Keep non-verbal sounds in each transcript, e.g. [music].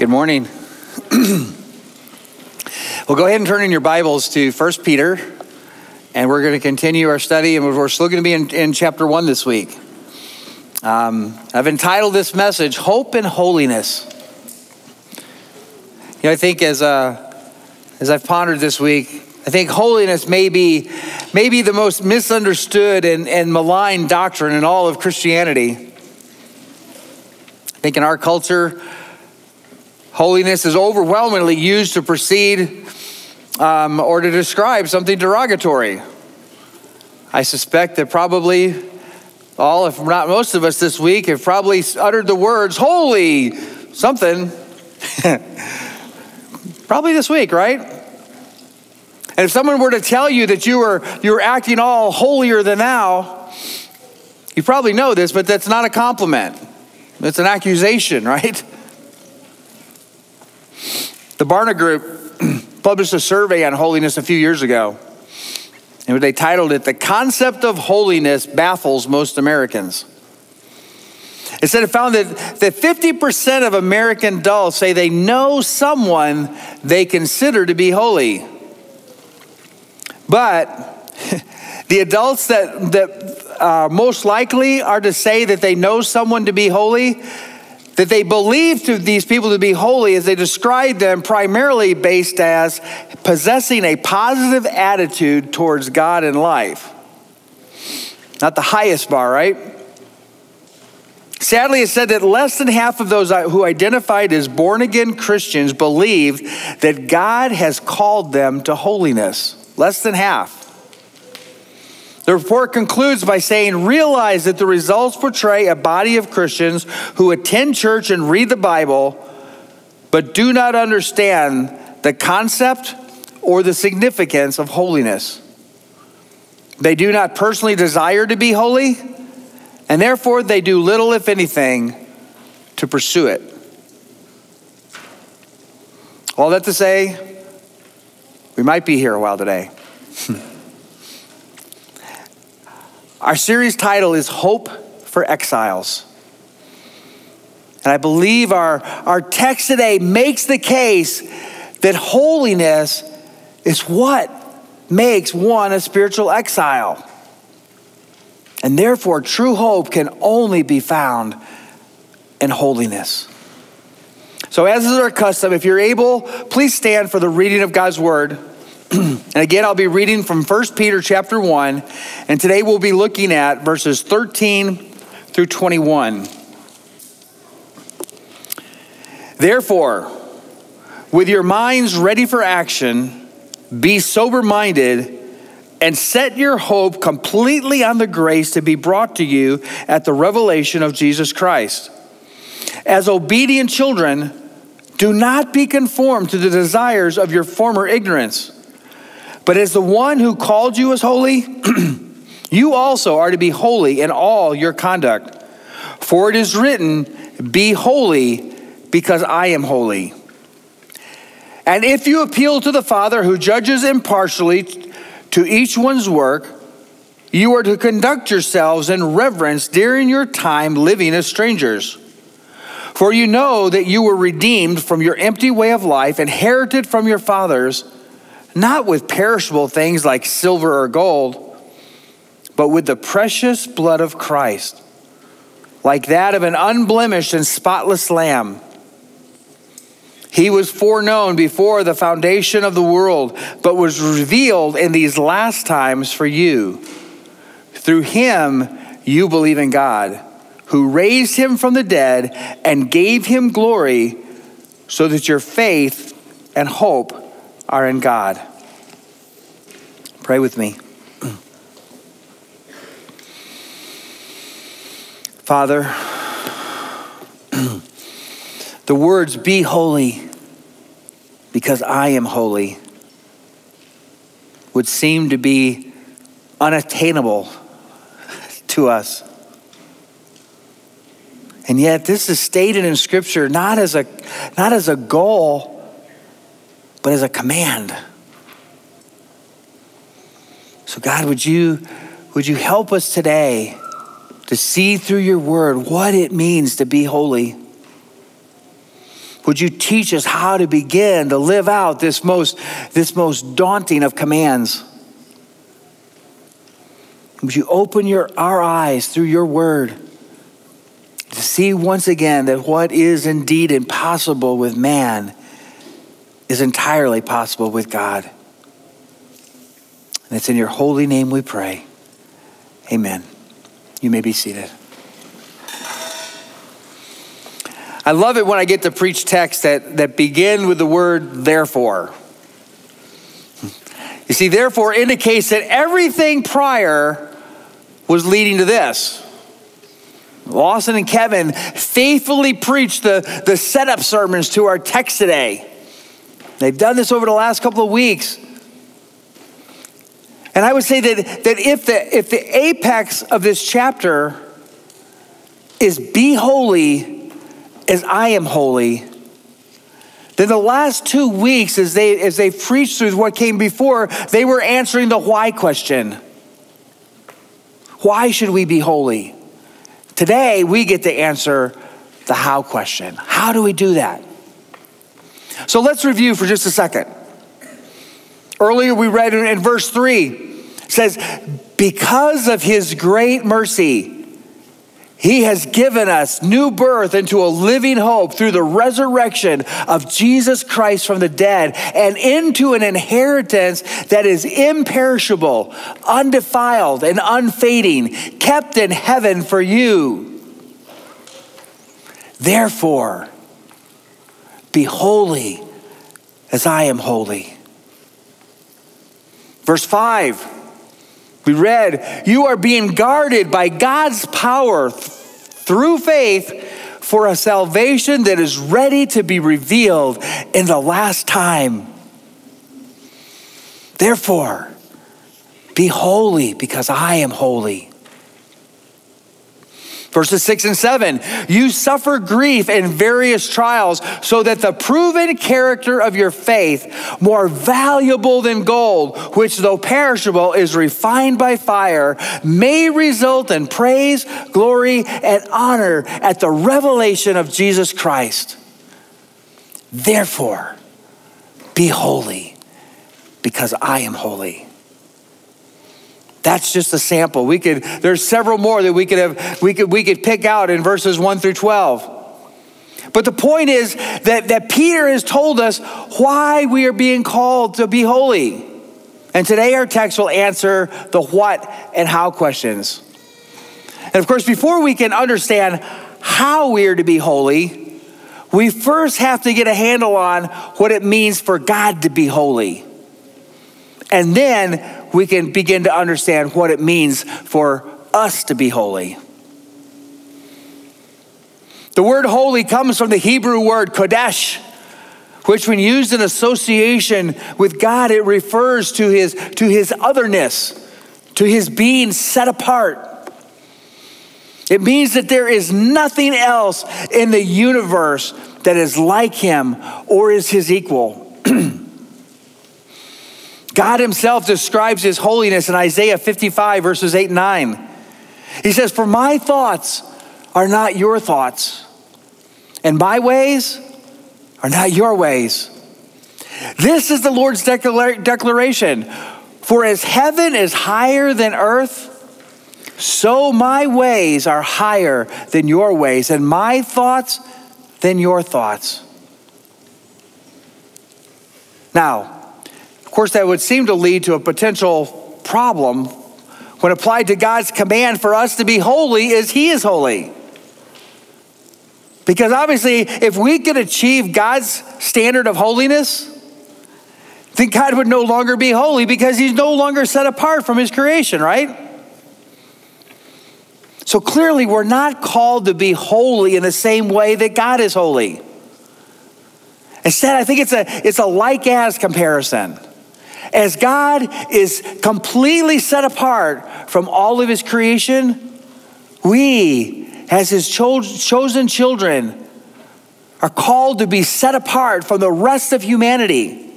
Good morning. [clears throat] well, go ahead and turn in your Bibles to 1 Peter, and we're going to continue our study, and we're still going to be in, in chapter 1 this week. Um, I've entitled this message, Hope in Holiness. You know, I think as, uh, as I've pondered this week, I think holiness may be, may be the most misunderstood and, and maligned doctrine in all of Christianity. I think in our culture, Holiness is overwhelmingly used to precede um, or to describe something derogatory. I suspect that probably all, if not most of us this week, have probably uttered the words holy something. [laughs] probably this week, right? And if someone were to tell you that you were, you were acting all holier than thou, you probably know this, but that's not a compliment. It's an accusation, [laughs] right? The Barna Group [clears throat] published a survey on holiness a few years ago, and they titled it The Concept of Holiness Baffles Most Americans. It said it found that, that 50% of American adults say they know someone they consider to be holy. But [laughs] the adults that, that uh, most likely are to say that they know someone to be holy, that they believe to these people to be holy as they describe them primarily based as possessing a positive attitude towards God and life. Not the highest bar, right? Sadly, it said that less than half of those who identified as born again Christians believe that God has called them to holiness. Less than half. The report concludes by saying, realize that the results portray a body of Christians who attend church and read the Bible, but do not understand the concept or the significance of holiness. They do not personally desire to be holy, and therefore they do little, if anything, to pursue it. All that to say, we might be here a while today. [laughs] Our series title is Hope for Exiles. And I believe our, our text today makes the case that holiness is what makes one a spiritual exile. And therefore, true hope can only be found in holiness. So, as is our custom, if you're able, please stand for the reading of God's word. [clears throat] and again, I'll be reading from 1 Peter chapter 1, and today we'll be looking at verses 13 through 21. Therefore, with your minds ready for action, be sober minded and set your hope completely on the grace to be brought to you at the revelation of Jesus Christ. As obedient children, do not be conformed to the desires of your former ignorance but as the one who called you is holy, [clears throat] you also are to be holy in all your conduct. For it is written, Be holy, because I am holy. And if you appeal to the Father who judges impartially to each one's work, you are to conduct yourselves in reverence during your time living as strangers. For you know that you were redeemed from your empty way of life, inherited from your fathers not with perishable things like silver or gold, but with the precious blood of Christ, like that of an unblemished and spotless lamb. He was foreknown before the foundation of the world, but was revealed in these last times for you. Through him, you believe in God, who raised him from the dead and gave him glory, so that your faith and hope are in God. Pray with me. Father, [clears throat] the words, be holy because I am holy, would seem to be unattainable [laughs] to us. And yet, this is stated in Scripture not as a, not as a goal but as a command. So, God, would you, would you help us today to see through your word what it means to be holy? Would you teach us how to begin to live out this most, this most daunting of commands? Would you open your, our eyes through your word to see once again that what is indeed impossible with man is entirely possible with God? And it's in your holy name we pray. Amen. You may be seated. I love it when I get to preach texts that, that begin with the word therefore. You see, therefore indicates that everything prior was leading to this. Lawson and Kevin faithfully preached the, the setup sermons to our text today. They've done this over the last couple of weeks. And I would say that, that if, the, if the apex of this chapter is be holy as I am holy, then the last two weeks, as they, as they preached through what came before, they were answering the why question. Why should we be holy? Today, we get to answer the how question. How do we do that? So let's review for just a second. Earlier, we read in, in verse 3 says, Because of his great mercy, he has given us new birth into a living hope through the resurrection of Jesus Christ from the dead and into an inheritance that is imperishable, undefiled, and unfading, kept in heaven for you. Therefore, be holy as I am holy. Verse 5 we read, You are being guarded by God's power th- through faith for a salvation that is ready to be revealed in the last time. Therefore, be holy because I am holy. Verses 6 and 7 You suffer grief in various trials, so that the proven character of your faith, more valuable than gold, which though perishable is refined by fire, may result in praise, glory, and honor at the revelation of Jesus Christ. Therefore, be holy, because I am holy. That's just a sample. We could, there's several more that we could have, we could, we could pick out in verses 1 through 12. But the point is that, that Peter has told us why we are being called to be holy. And today our text will answer the what and how questions. And of course, before we can understand how we are to be holy, we first have to get a handle on what it means for God to be holy. And then we can begin to understand what it means for us to be holy. The word holy comes from the Hebrew word kodesh, which, when used in association with God, it refers to his, to his otherness, to his being set apart. It means that there is nothing else in the universe that is like him or is his equal. God Himself describes His holiness in Isaiah 55, verses 8 and 9. He says, For my thoughts are not your thoughts, and my ways are not your ways. This is the Lord's declaration. For as heaven is higher than earth, so my ways are higher than your ways, and my thoughts than your thoughts. Now, of course, that would seem to lead to a potential problem when applied to God's command for us to be holy as He is holy. Because obviously, if we could achieve God's standard of holiness, then God would no longer be holy because He's no longer set apart from His creation, right? So clearly, we're not called to be holy in the same way that God is holy. Instead, I think it's a, it's a like as comparison. As God is completely set apart from all of his creation, we, as his cho- chosen children, are called to be set apart from the rest of humanity,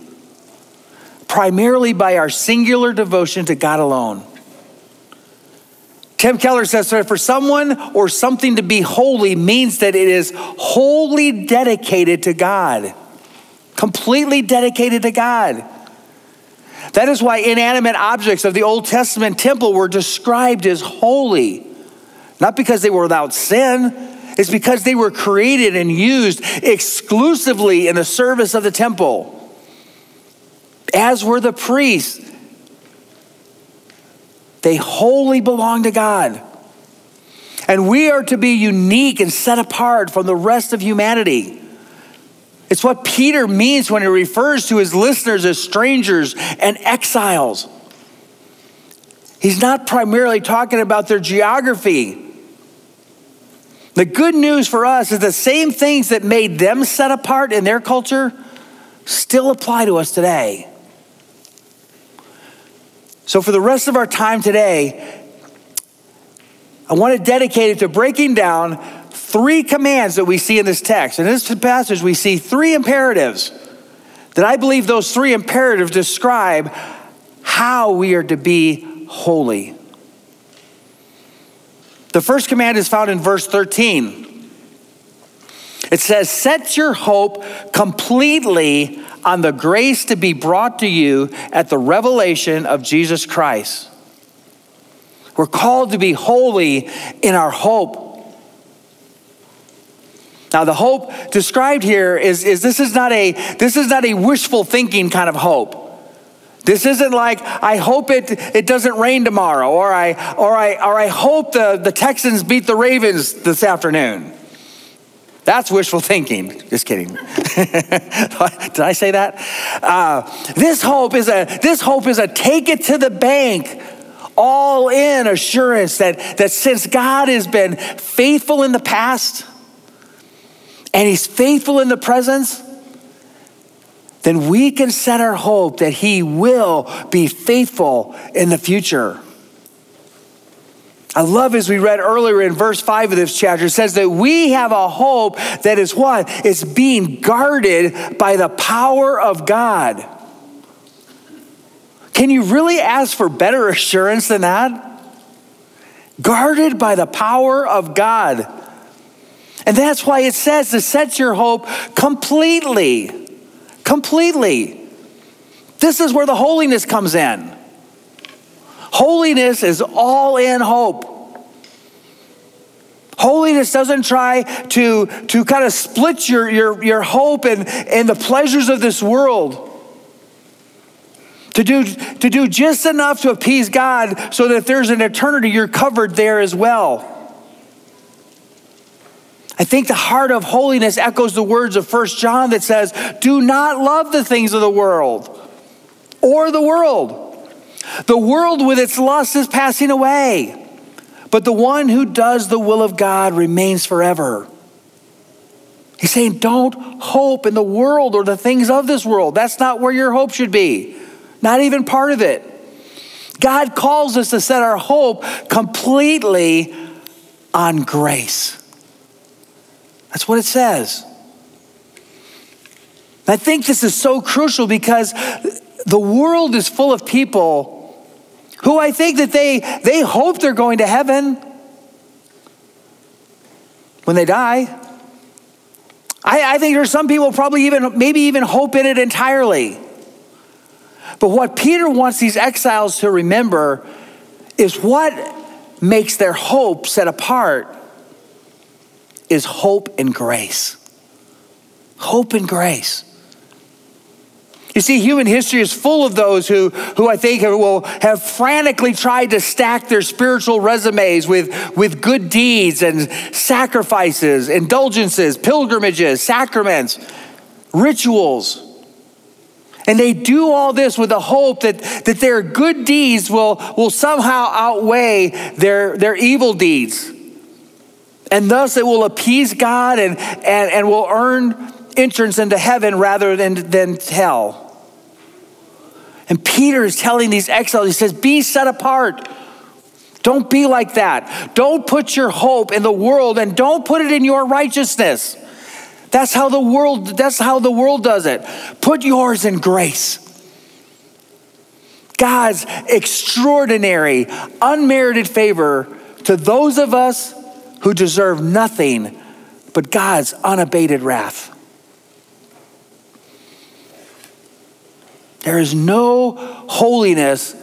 primarily by our singular devotion to God alone. Tim Keller says that for someone or something to be holy means that it is wholly dedicated to God, completely dedicated to God. That is why inanimate objects of the Old Testament temple were described as holy. Not because they were without sin, it's because they were created and used exclusively in the service of the temple, as were the priests. They wholly belong to God. And we are to be unique and set apart from the rest of humanity. It's what Peter means when he refers to his listeners as strangers and exiles. He's not primarily talking about their geography. The good news for us is the same things that made them set apart in their culture still apply to us today. So, for the rest of our time today, I want to dedicate it to breaking down three commands that we see in this text. In this passage, we see three imperatives that I believe those three imperatives describe how we are to be holy. The first command is found in verse 13. It says, Set your hope completely on the grace to be brought to you at the revelation of Jesus Christ. We're called to be holy in our hope. Now, the hope described here is, is this is not a this is not a wishful thinking kind of hope. This isn't like I hope it, it doesn't rain tomorrow, or I or I or I hope the, the Texans beat the Ravens this afternoon. That's wishful thinking. Just kidding. [laughs] Did I say that? Uh, this hope is a this hope is a take it to the bank, all in assurance that that since God has been faithful in the past, and He's faithful in the presence, then we can set our hope that He will be faithful in the future. I love as we read earlier in verse 5 of this chapter, it says that we have a hope that is what? It's being guarded by the power of God. Can you really ask for better assurance than that? Guarded by the power of God. And that's why it says to set your hope completely. Completely. This is where the holiness comes in. Holiness is all in hope. Holiness doesn't try to, to kind of split your, your, your hope and, and the pleasures of this world. To do, to do just enough to appease God so that there's an eternity, you're covered there as well. I think the heart of holiness echoes the words of First John that says, Do not love the things of the world or the world. The world with its lust is passing away, but the one who does the will of God remains forever. He's saying, don't hope in the world or the things of this world. That's not where your hope should be, not even part of it. God calls us to set our hope completely on grace. That's what it says. I think this is so crucial because the world is full of people who I think that they, they hope they're going to heaven when they die. I, I think there's some people probably even, maybe even hope in it entirely. But what Peter wants these exiles to remember is what makes their hope set apart is hope and grace. Hope and grace. You see, human history is full of those who, who I think will have frantically tried to stack their spiritual resumes with, with good deeds and sacrifices, indulgences, pilgrimages, sacraments, rituals. And they do all this with the hope that, that their good deeds will, will somehow outweigh their, their evil deeds. And thus it will appease God and, and, and will earn entrance into heaven rather than, than hell. And Peter is telling these exiles, he says, Be set apart. Don't be like that. Don't put your hope in the world and don't put it in your righteousness. That's how the world that's how the world does it. Put yours in grace. God's extraordinary, unmerited favor to those of us who deserve nothing but God's unabated wrath. There is no holiness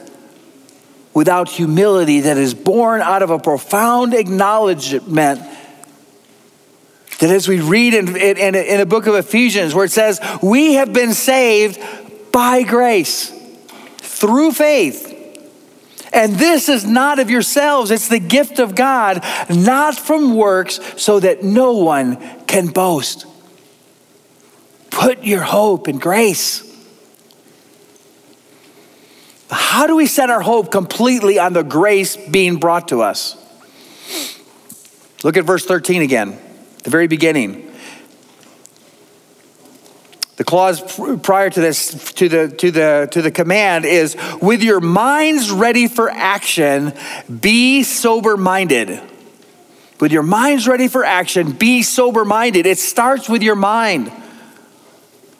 without humility that is born out of a profound acknowledgement that as we read in, in, in the book of Ephesians, where it says, We have been saved by grace through faith. And this is not of yourselves, it's the gift of God, not from works, so that no one can boast. Put your hope in grace. How do we set our hope completely on the grace being brought to us? Look at verse 13 again, the very beginning. The clause prior to this, to the, to, the, to the command is with your minds ready for action, be sober minded. With your minds ready for action, be sober minded. It starts with your mind.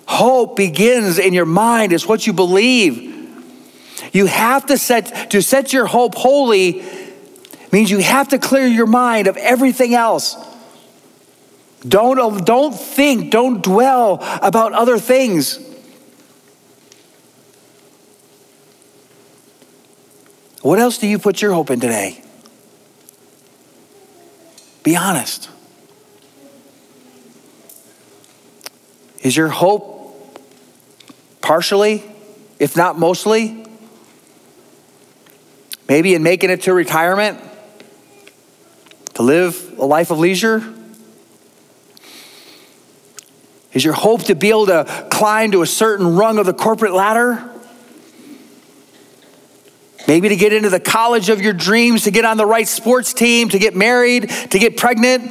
Hope begins in your mind, it's what you believe. You have to set to set your hope holy means you have to clear your mind of everything else. Don't, don't think, don't dwell about other things. What else do you put your hope in today? Be honest. Is your hope partially, if not mostly, maybe in making it to retirement, to live a life of leisure? Is your hope to be able to climb to a certain rung of the corporate ladder? Maybe to get into the college of your dreams, to get on the right sports team, to get married, to get pregnant,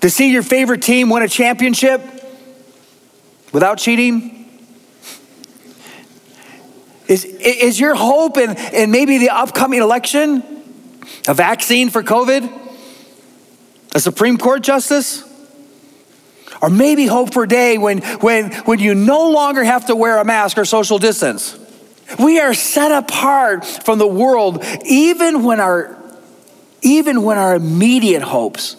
to see your favorite team win a championship without cheating? Is, is your hope in, in maybe the upcoming election a vaccine for COVID? A Supreme Court justice? Or maybe hope for a day when, when, when you no longer have to wear a mask or social distance. We are set apart from the world even when our, even when our immediate hopes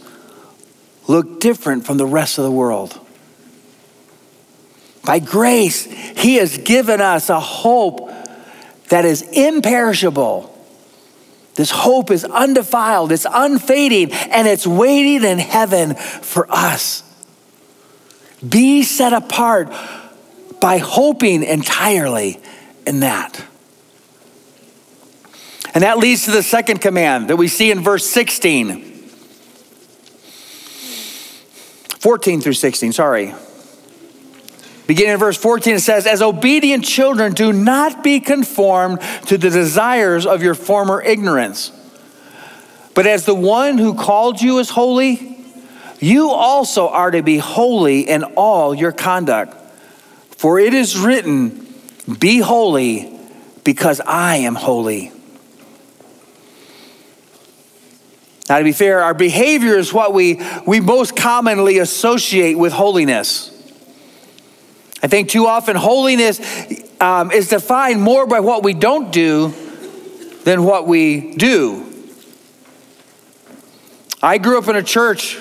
look different from the rest of the world. By grace, He has given us a hope that is imperishable. This hope is undefiled, it's unfading, and it's waiting in heaven for us. Be set apart by hoping entirely in that. And that leads to the second command that we see in verse 16. 14 through 16, sorry. Beginning in verse 14, it says, As obedient children, do not be conformed to the desires of your former ignorance. But as the one who called you is holy, you also are to be holy in all your conduct. For it is written, Be holy, because I am holy. Now, to be fair, our behavior is what we, we most commonly associate with holiness. I think too often holiness um, is defined more by what we don't do than what we do. I grew up in a church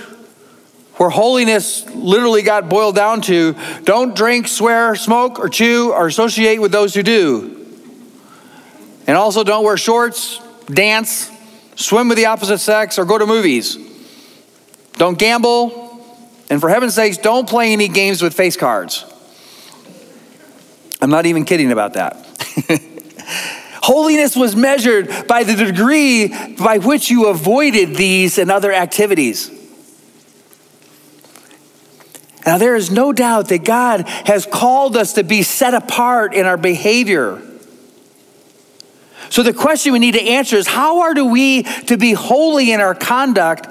where holiness literally got boiled down to don't drink, swear, smoke, or chew, or associate with those who do. And also don't wear shorts, dance, swim with the opposite sex, or go to movies. Don't gamble, and for heaven's sakes, don't play any games with face cards. I'm not even kidding about that. [laughs] Holiness was measured by the degree by which you avoided these and other activities. Now, there is no doubt that God has called us to be set apart in our behavior. So, the question we need to answer is how are we to be holy in our conduct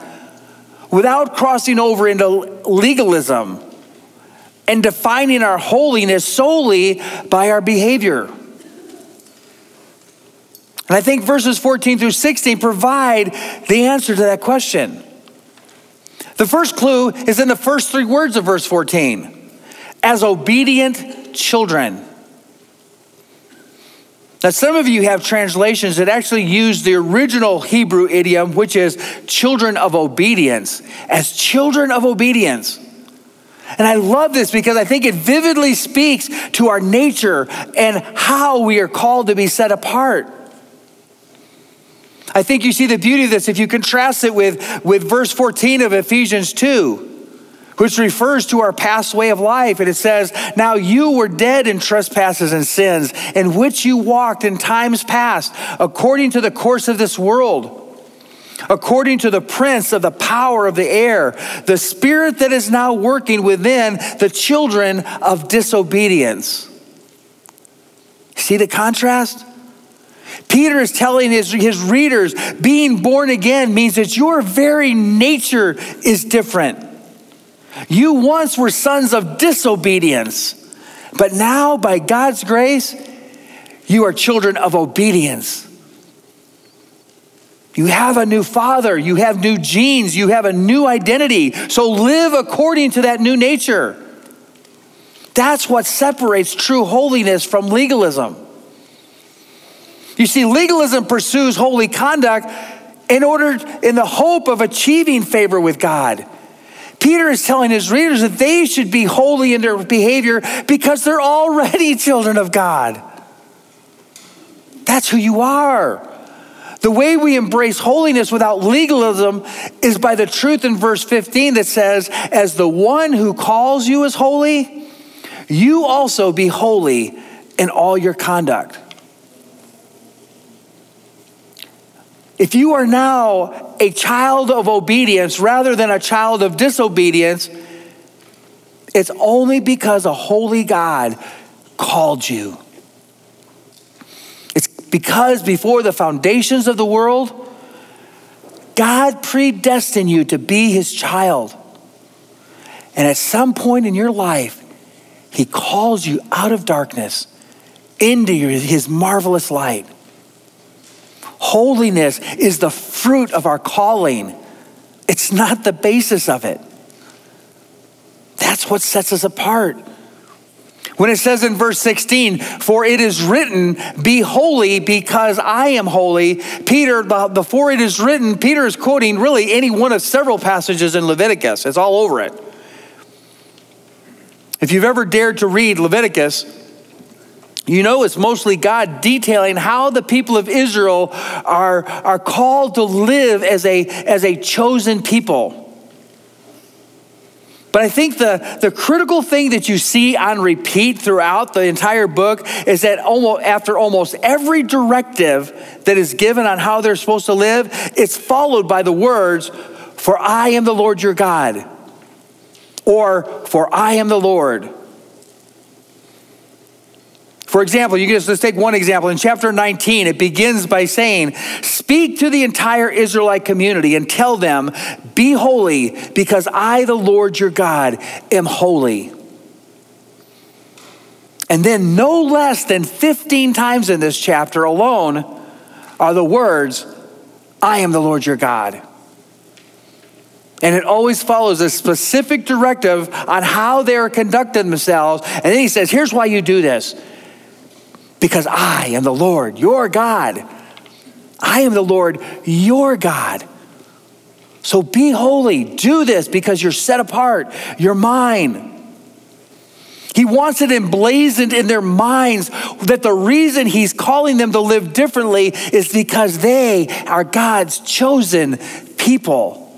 without crossing over into legalism and defining our holiness solely by our behavior? And I think verses 14 through 16 provide the answer to that question. The first clue is in the first three words of verse 14 as obedient children. Now, some of you have translations that actually use the original Hebrew idiom, which is children of obedience, as children of obedience. And I love this because I think it vividly speaks to our nature and how we are called to be set apart. I think you see the beauty of this if you contrast it with, with verse 14 of Ephesians 2 which refers to our past way of life. And it says, Now you were dead in trespasses and sins, in which you walked in times past, according to the course of this world according to the prince of the power of the air, the spirit that is now working within the children of disobedience. See the contrast? Peter is telling his, his readers being born again means that your very nature is different. You once were sons of disobedience, but now, by God's grace, you are children of obedience. You have a new father, you have new genes, you have a new identity. So live according to that new nature. That's what separates true holiness from legalism. You see, legalism pursues holy conduct in order, in the hope of achieving favor with God. Peter is telling his readers that they should be holy in their behavior because they're already [laughs] children of God. That's who you are. The way we embrace holiness without legalism is by the truth in verse 15 that says, As the one who calls you is holy, you also be holy in all your conduct. If you are now a child of obedience rather than a child of disobedience, it's only because a holy God called you. It's because before the foundations of the world, God predestined you to be his child. And at some point in your life, he calls you out of darkness into his marvelous light. Holiness is the fruit of our calling, it's not the basis of it. That's what sets us apart. When it says in verse 16, for it is written, be holy because I am holy, Peter, before it is written, Peter is quoting really any one of several passages in Leviticus. It's all over it. If you've ever dared to read Leviticus, you know, it's mostly God detailing how the people of Israel are, are called to live as a, as a chosen people. But I think the, the critical thing that you see on repeat throughout the entire book is that almost, after almost every directive that is given on how they're supposed to live, it's followed by the words, For I am the Lord your God, or For I am the Lord. For example, you can just let's take one example. In chapter 19, it begins by saying, Speak to the entire Israelite community and tell them, Be holy, because I, the Lord your God, am holy. And then, no less than 15 times in this chapter alone, are the words, I am the Lord your God. And it always follows a specific directive on how they are conducting themselves. And then he says, Here's why you do this because I am the Lord, your God. I am the Lord, your God. So be holy. Do this because you're set apart. You're mine. He wants it emblazoned in their minds that the reason he's calling them to live differently is because they are God's chosen people.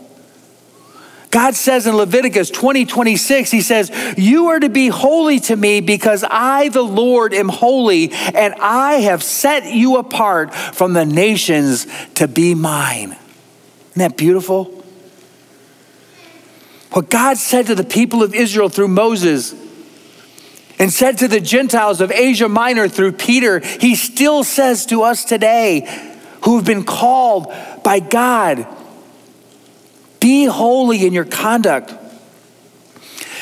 God says in Leviticus 20, 26, He says, You are to be holy to me because I, the Lord, am holy, and I have set you apart from the nations to be mine. Isn't that beautiful? What God said to the people of Israel through Moses and said to the Gentiles of Asia Minor through Peter, He still says to us today who have been called by God be holy in your conduct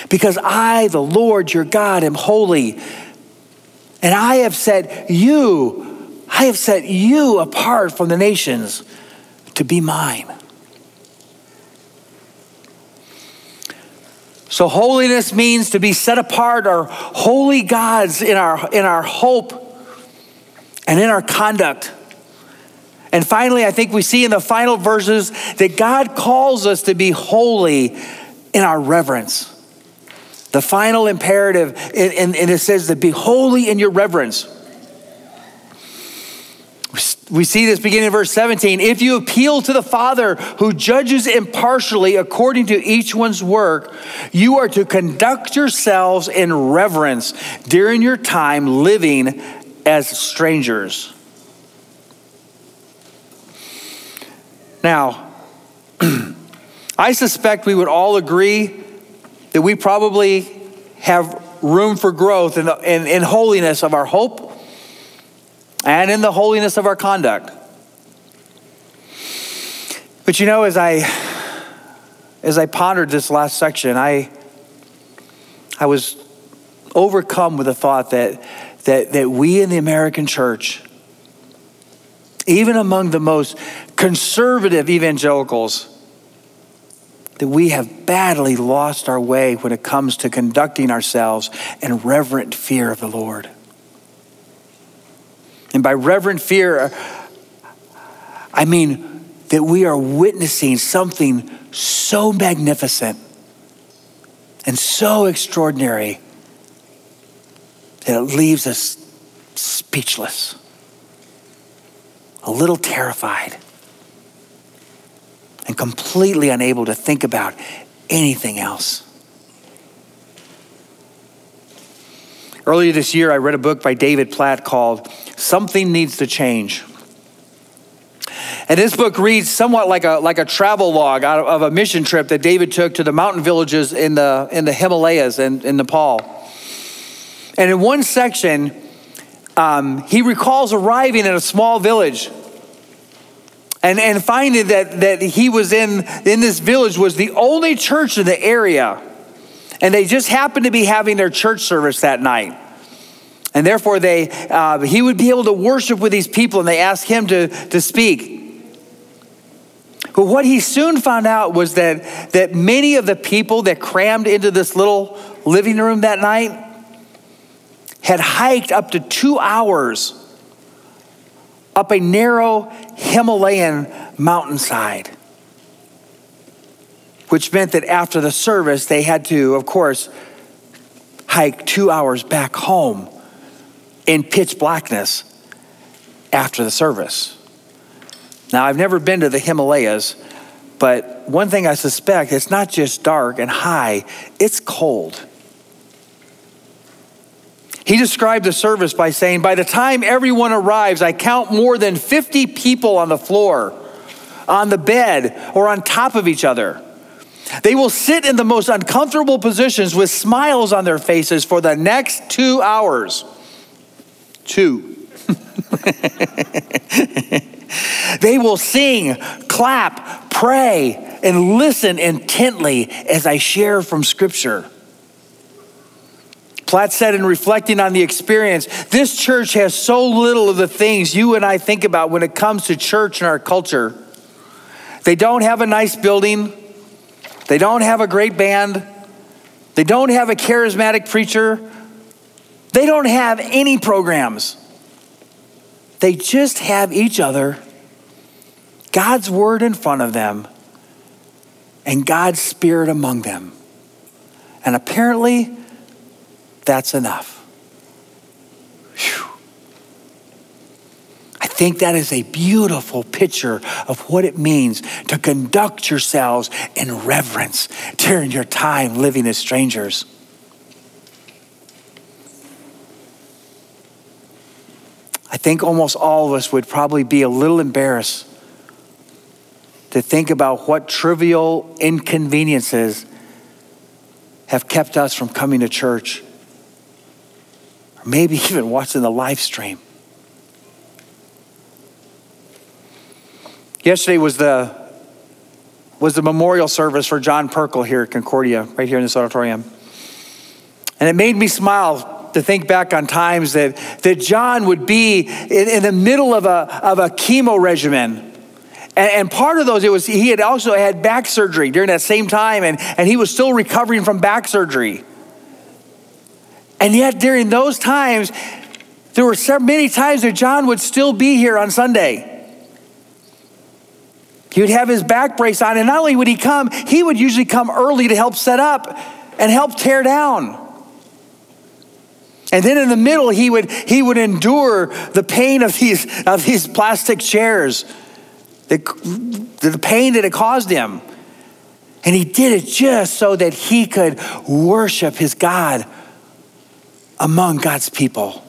because I, the Lord your God, am holy. And I have set you, I have set you apart from the nations to be mine. So holiness means to be set apart, our holy gods in our, in our hope and in our conduct. And finally, I think we see in the final verses that God calls us to be holy in our reverence. The final imperative, and, it says to be holy in your reverence. We see this beginning in verse 17. If you appeal to the Father who judges impartially according to each one's work, you are to conduct yourselves in reverence during your time living as strangers. Now, [clears throat] I suspect we would all agree that we probably have room for growth in, the, in, in holiness of our hope and in the holiness of our conduct. But you know, as I as I pondered this last section, I I was overcome with the thought that that that we in the American church, even among the most conservative evangelicals, that we have badly lost our way when it comes to conducting ourselves in reverent fear of the Lord. And by reverent fear, I mean that we are witnessing something so magnificent and so extraordinary that it leaves us speechless, a little terrified, and completely unable to think about anything else. Earlier this year, I read a book by David Platt called Something Needs to Change. And this book reads somewhat like a, like a travel log out of a mission trip that David took to the mountain villages in the, in the Himalayas in, in Nepal. And in one section, um, he recalls arriving in a small village and, and finding that, that he was in, in this village was the only church in the area and they just happened to be having their church service that night. And therefore, they, uh, he would be able to worship with these people, and they asked him to, to speak. But what he soon found out was that, that many of the people that crammed into this little living room that night had hiked up to two hours up a narrow Himalayan mountainside which meant that after the service, they had to, of course, hike two hours back home in pitch blackness after the service. Now, I've never been to the Himalayas, but one thing I suspect it's not just dark and high, it's cold. He described the service by saying, By the time everyone arrives, I count more than 50 people on the floor, on the bed, or on top of each other. They will sit in the most uncomfortable positions with smiles on their faces for the next two hours. Two. [laughs] they will sing, clap, pray, and listen intently as I share from Scripture. Platt said in reflecting on the experience, this church has so little of the things you and I think about when it comes to church and our culture. They don't have a nice building. They don't have a great band. They don't have a charismatic preacher. They don't have any programs. They just have each other, God's word in front of them, and God's spirit among them. And apparently, that's enough. I think that is a beautiful picture of what it means to conduct yourselves in reverence during your time living as strangers. I think almost all of us would probably be a little embarrassed to think about what trivial inconveniences have kept us from coming to church, or maybe [laughs] even watching the live stream. Yesterday was the was the memorial service for John Perkle here at Concordia, right here in this auditorium. And it made me smile to think back on times that, that John would be in, in the middle of a, of a chemo regimen. And, and, part of those, it was he had also had back surgery during that same time, and, and he was still recovering from back surgery. And yet, during those times, There were so many times that John would still be here on Sunday. He would have his back brace on, and not only would he come, he would usually come early to help set up and help tear down. And then in the middle, he would, he would endure the pain of these, of these plastic chairs, the, the pain that it caused him. And he did it just so that he could worship his God among God's people.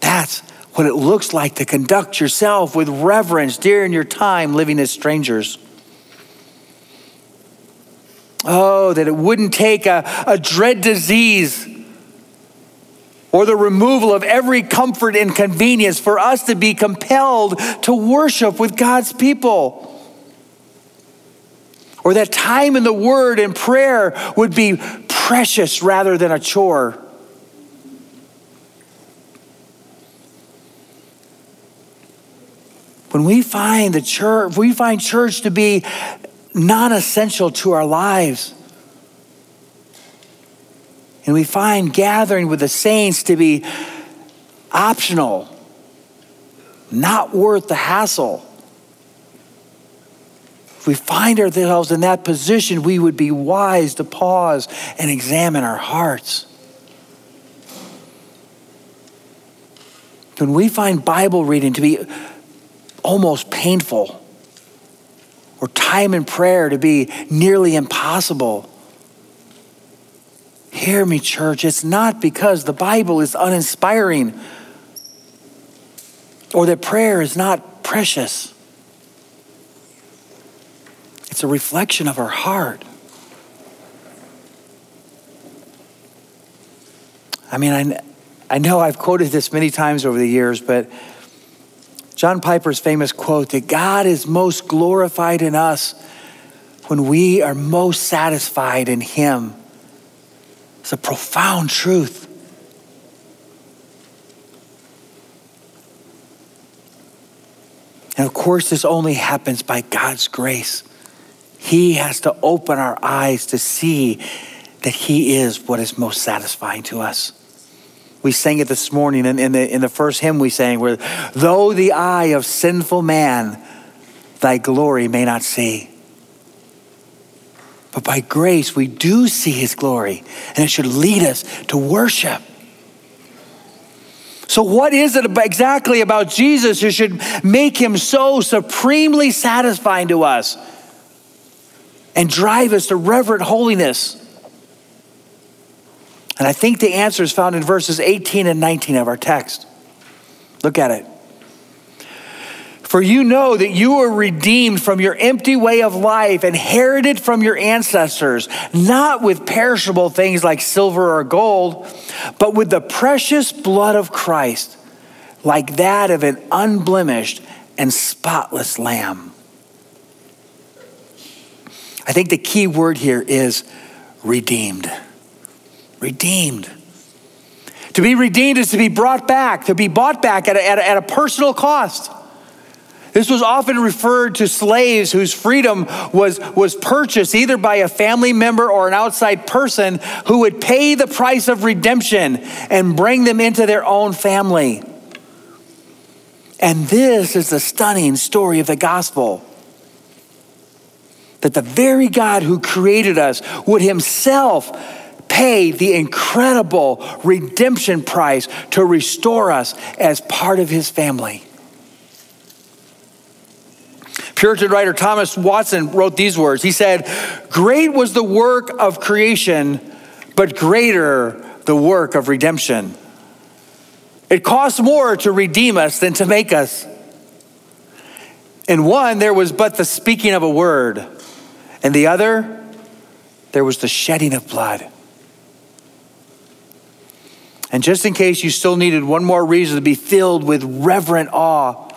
That's what it looks like to conduct yourself with reverence during your time living as strangers. Oh, that it wouldn't take a, a dread disease or the removal of every comfort and convenience for us to be compelled to worship with God's people. Or that time in the Word and prayer would be precious rather than a chore. When we find the church, we find church to be non essential to our lives. And we find gathering with the saints to be optional, not worth the hassle. If we find ourselves in that position, we would be wise to pause and examine our hearts. When we find Bible reading to be almost painful, or time in prayer to be nearly impossible. Hear me, church. It's not because the Bible is uninspiring or that prayer is not precious. It's a reflection of our heart. I mean, I, I know I've quoted this many times over the years, but John Piper's famous quote that God is most glorified in us when we are most satisfied in Him. It's a profound truth. And of course, this only happens by God's grace. He has to open our eyes to see that He is what is most satisfying to us. We sang it this morning in, in, the, in the first hymn we sang, where though the eye of sinful man thy glory may not see. But by grace, we do see his glory, and it should lead us to worship. So, what is it exactly about Jesus who should make him so supremely satisfying to us and drive us to reverent holiness? And I think the answer is found in verses 18 and 19 of our text. Look at it. For you know that you were redeemed from your empty way of life, inherited from your ancestors, not with perishable things like silver or gold, but with the precious blood of Christ, like that of an unblemished and spotless lamb. I think the key word here is redeemed redeemed. To be redeemed is to be brought back, to be bought back at a, at a, at a personal cost. This was often referred to slaves whose freedom was, was purchased either by a family member or an outside person who would pay the price of redemption and bring them into their own family. And this is the stunning story of the gospel that the very God who created us would himself pay the incredible redemption price to restore us as part of his family. Puritan writer Thomas Watson wrote these words. He said, Great was the work of creation, but greater the work of redemption. It costs more to redeem us than to make us. In one, there was but the speaking of a word, and the other, there was the shedding of blood. And just in case you still needed one more reason to be filled with reverent awe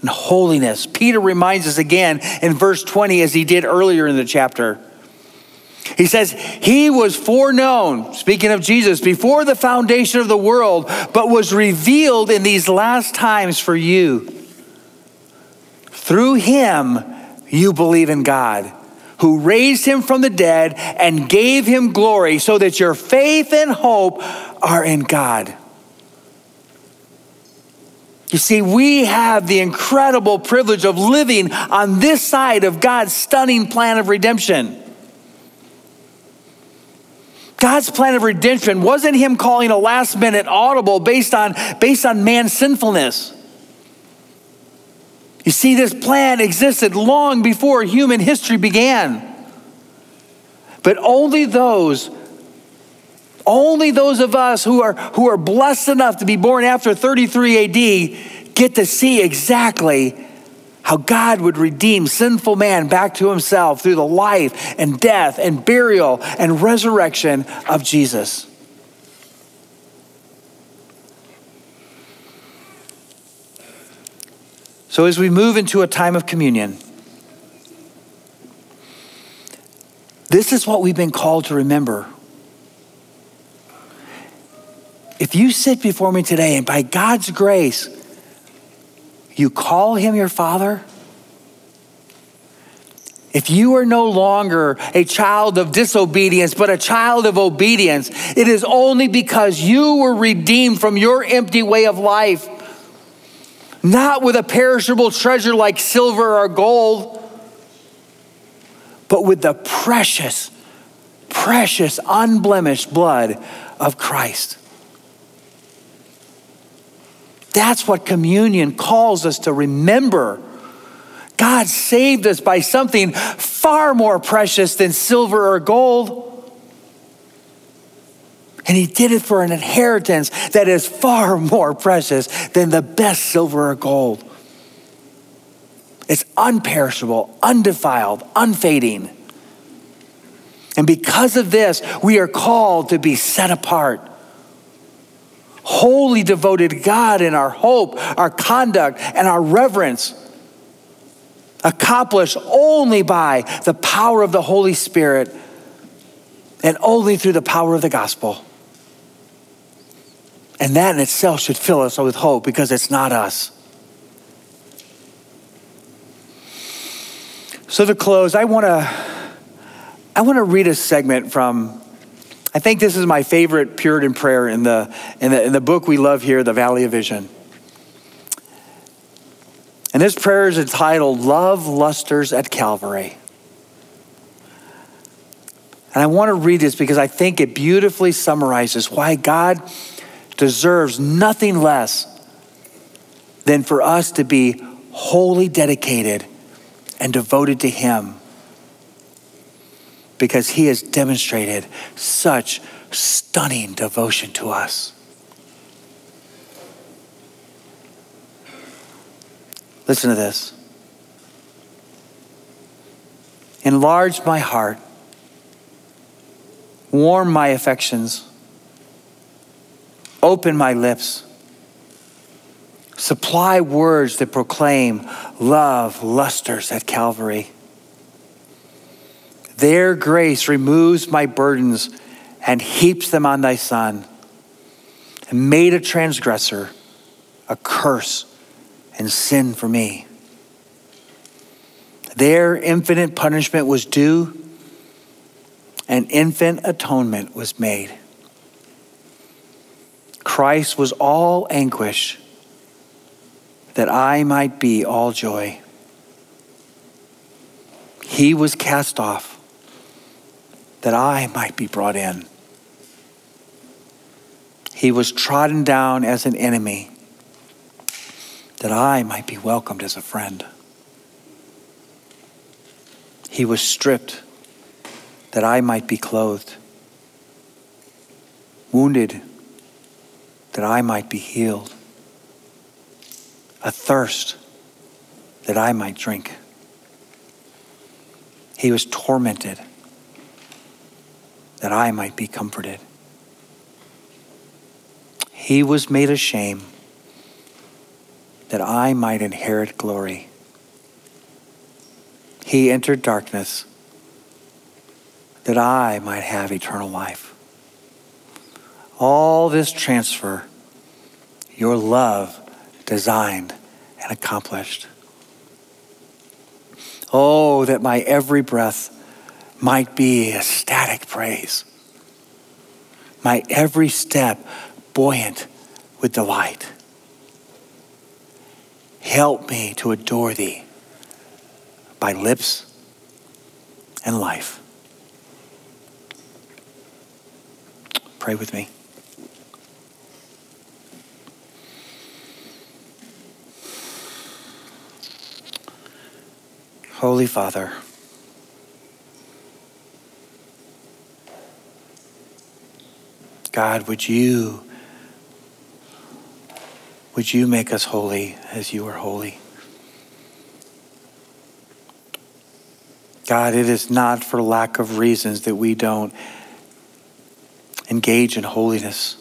and holiness, Peter reminds us again in verse 20, as he did earlier in the chapter. He says, He was foreknown, speaking of Jesus, before the foundation of the world, but was revealed in these last times for you. Through him, you believe in God, who raised him from the dead and gave him glory, so that your faith and hope are in God. You see, we have the incredible privilege of living on this side of God's stunning plan of redemption. God's plan of redemption wasn't him calling a last minute audible based on, based on man's sinfulness. You see, this plan existed long before human history began. But only those, only those of us who are, who are blessed enough to be born after 33 AD get to see exactly how God would redeem sinful man back to himself through the life and death and burial and resurrection of Jesus. So, as we move into a time of communion, this is what we've been called to remember. If you sit before me today and by God's grace, you call him your father, if you are no longer a child of disobedience, but a child of obedience, it is only because you were redeemed from your empty way of life not with a perishable treasure like silver or gold, but with the precious, precious, unblemished blood of Christ. That's what communion calls us to remember. God saved us by something far more precious than silver or gold. And he did it for an inheritance that is far more precious than the best silver or gold. It's unperishable, undefiled, unfading. And because of this, we are called to be set apart, wholly devoted to God in our hope, our conduct, and our reverence, accomplished only by the power of the Holy Spirit and only through the power of the gospel. And that in itself should fill us with hope because it's not us. So to close, I want to I want to read a segment from I think this is my favorite Puritan prayer in the, in the, in the book we love here, The Valley of Vision. And this prayer is entitled Love Lusters at Calvary. And I want to read this because I think it beautifully summarizes why God deserves nothing less than for us to be wholly dedicated and devoted to Him because He has demonstrated such stunning devotion to us. Listen to this. Enlarge my heart, warm my affections Open my lips. Supply words that proclaim love, lusters at Calvary. There grace removes my burdens and heaps them on thy Son, and made a transgressor a curse and sin for me. There infinite punishment was due, and infant atonement was made. Christ was all anguish that I might be all joy. He was cast off that I might be brought in. He was trodden down as an enemy that I might be welcomed as a friend. He was stripped that I might be clothed, wounded that I might be healed, a thirst that I might drink. He was tormented that I might be comforted. He was made a shame that I might inherit glory. He entered darkness that I might have eternal life all this transfer, your love designed and accomplished. Oh, that my every breath might be ecstatic praise. My every step buoyant with delight. Help me to adore thee by lips and life. Pray with me. Holy Father, God, would you would you make us holy as you are holy? God, it is not for lack of reasons that we don't engage in holiness.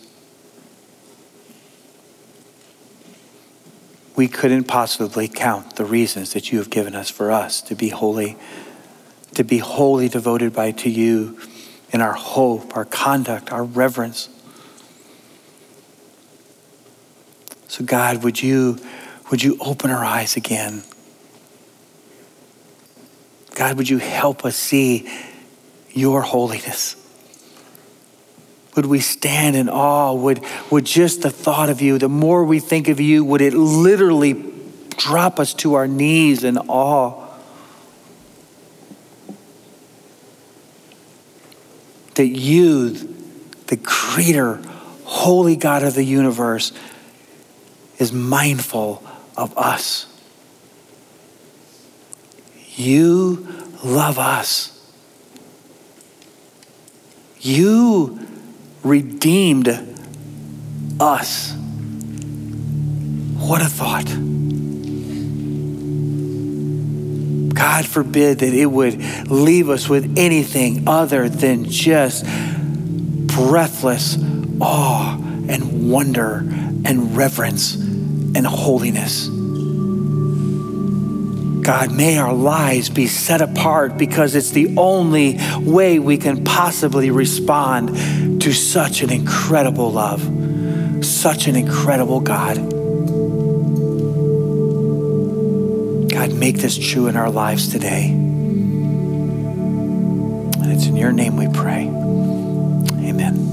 We couldn't possibly count the reasons that you have given us for us to be holy, to be wholly devoted by to you in our hope, our conduct, our reverence. So God, would you would you open our eyes again? God, would you help us see your holiness? Would we stand in awe? Would, would just the thought of you, the more we think of you, would it literally drop us to our knees in awe? That you, the creator, holy God of the universe, is mindful of us. You love us. You redeemed us. What a thought. God forbid that it would leave us with anything other than just breathless awe and wonder and reverence and holiness. God, may our lives be set apart because it's the only way we can possibly respond to such an incredible love, such an incredible God. God, make this true in our lives today. And it's in your name we pray. Amen.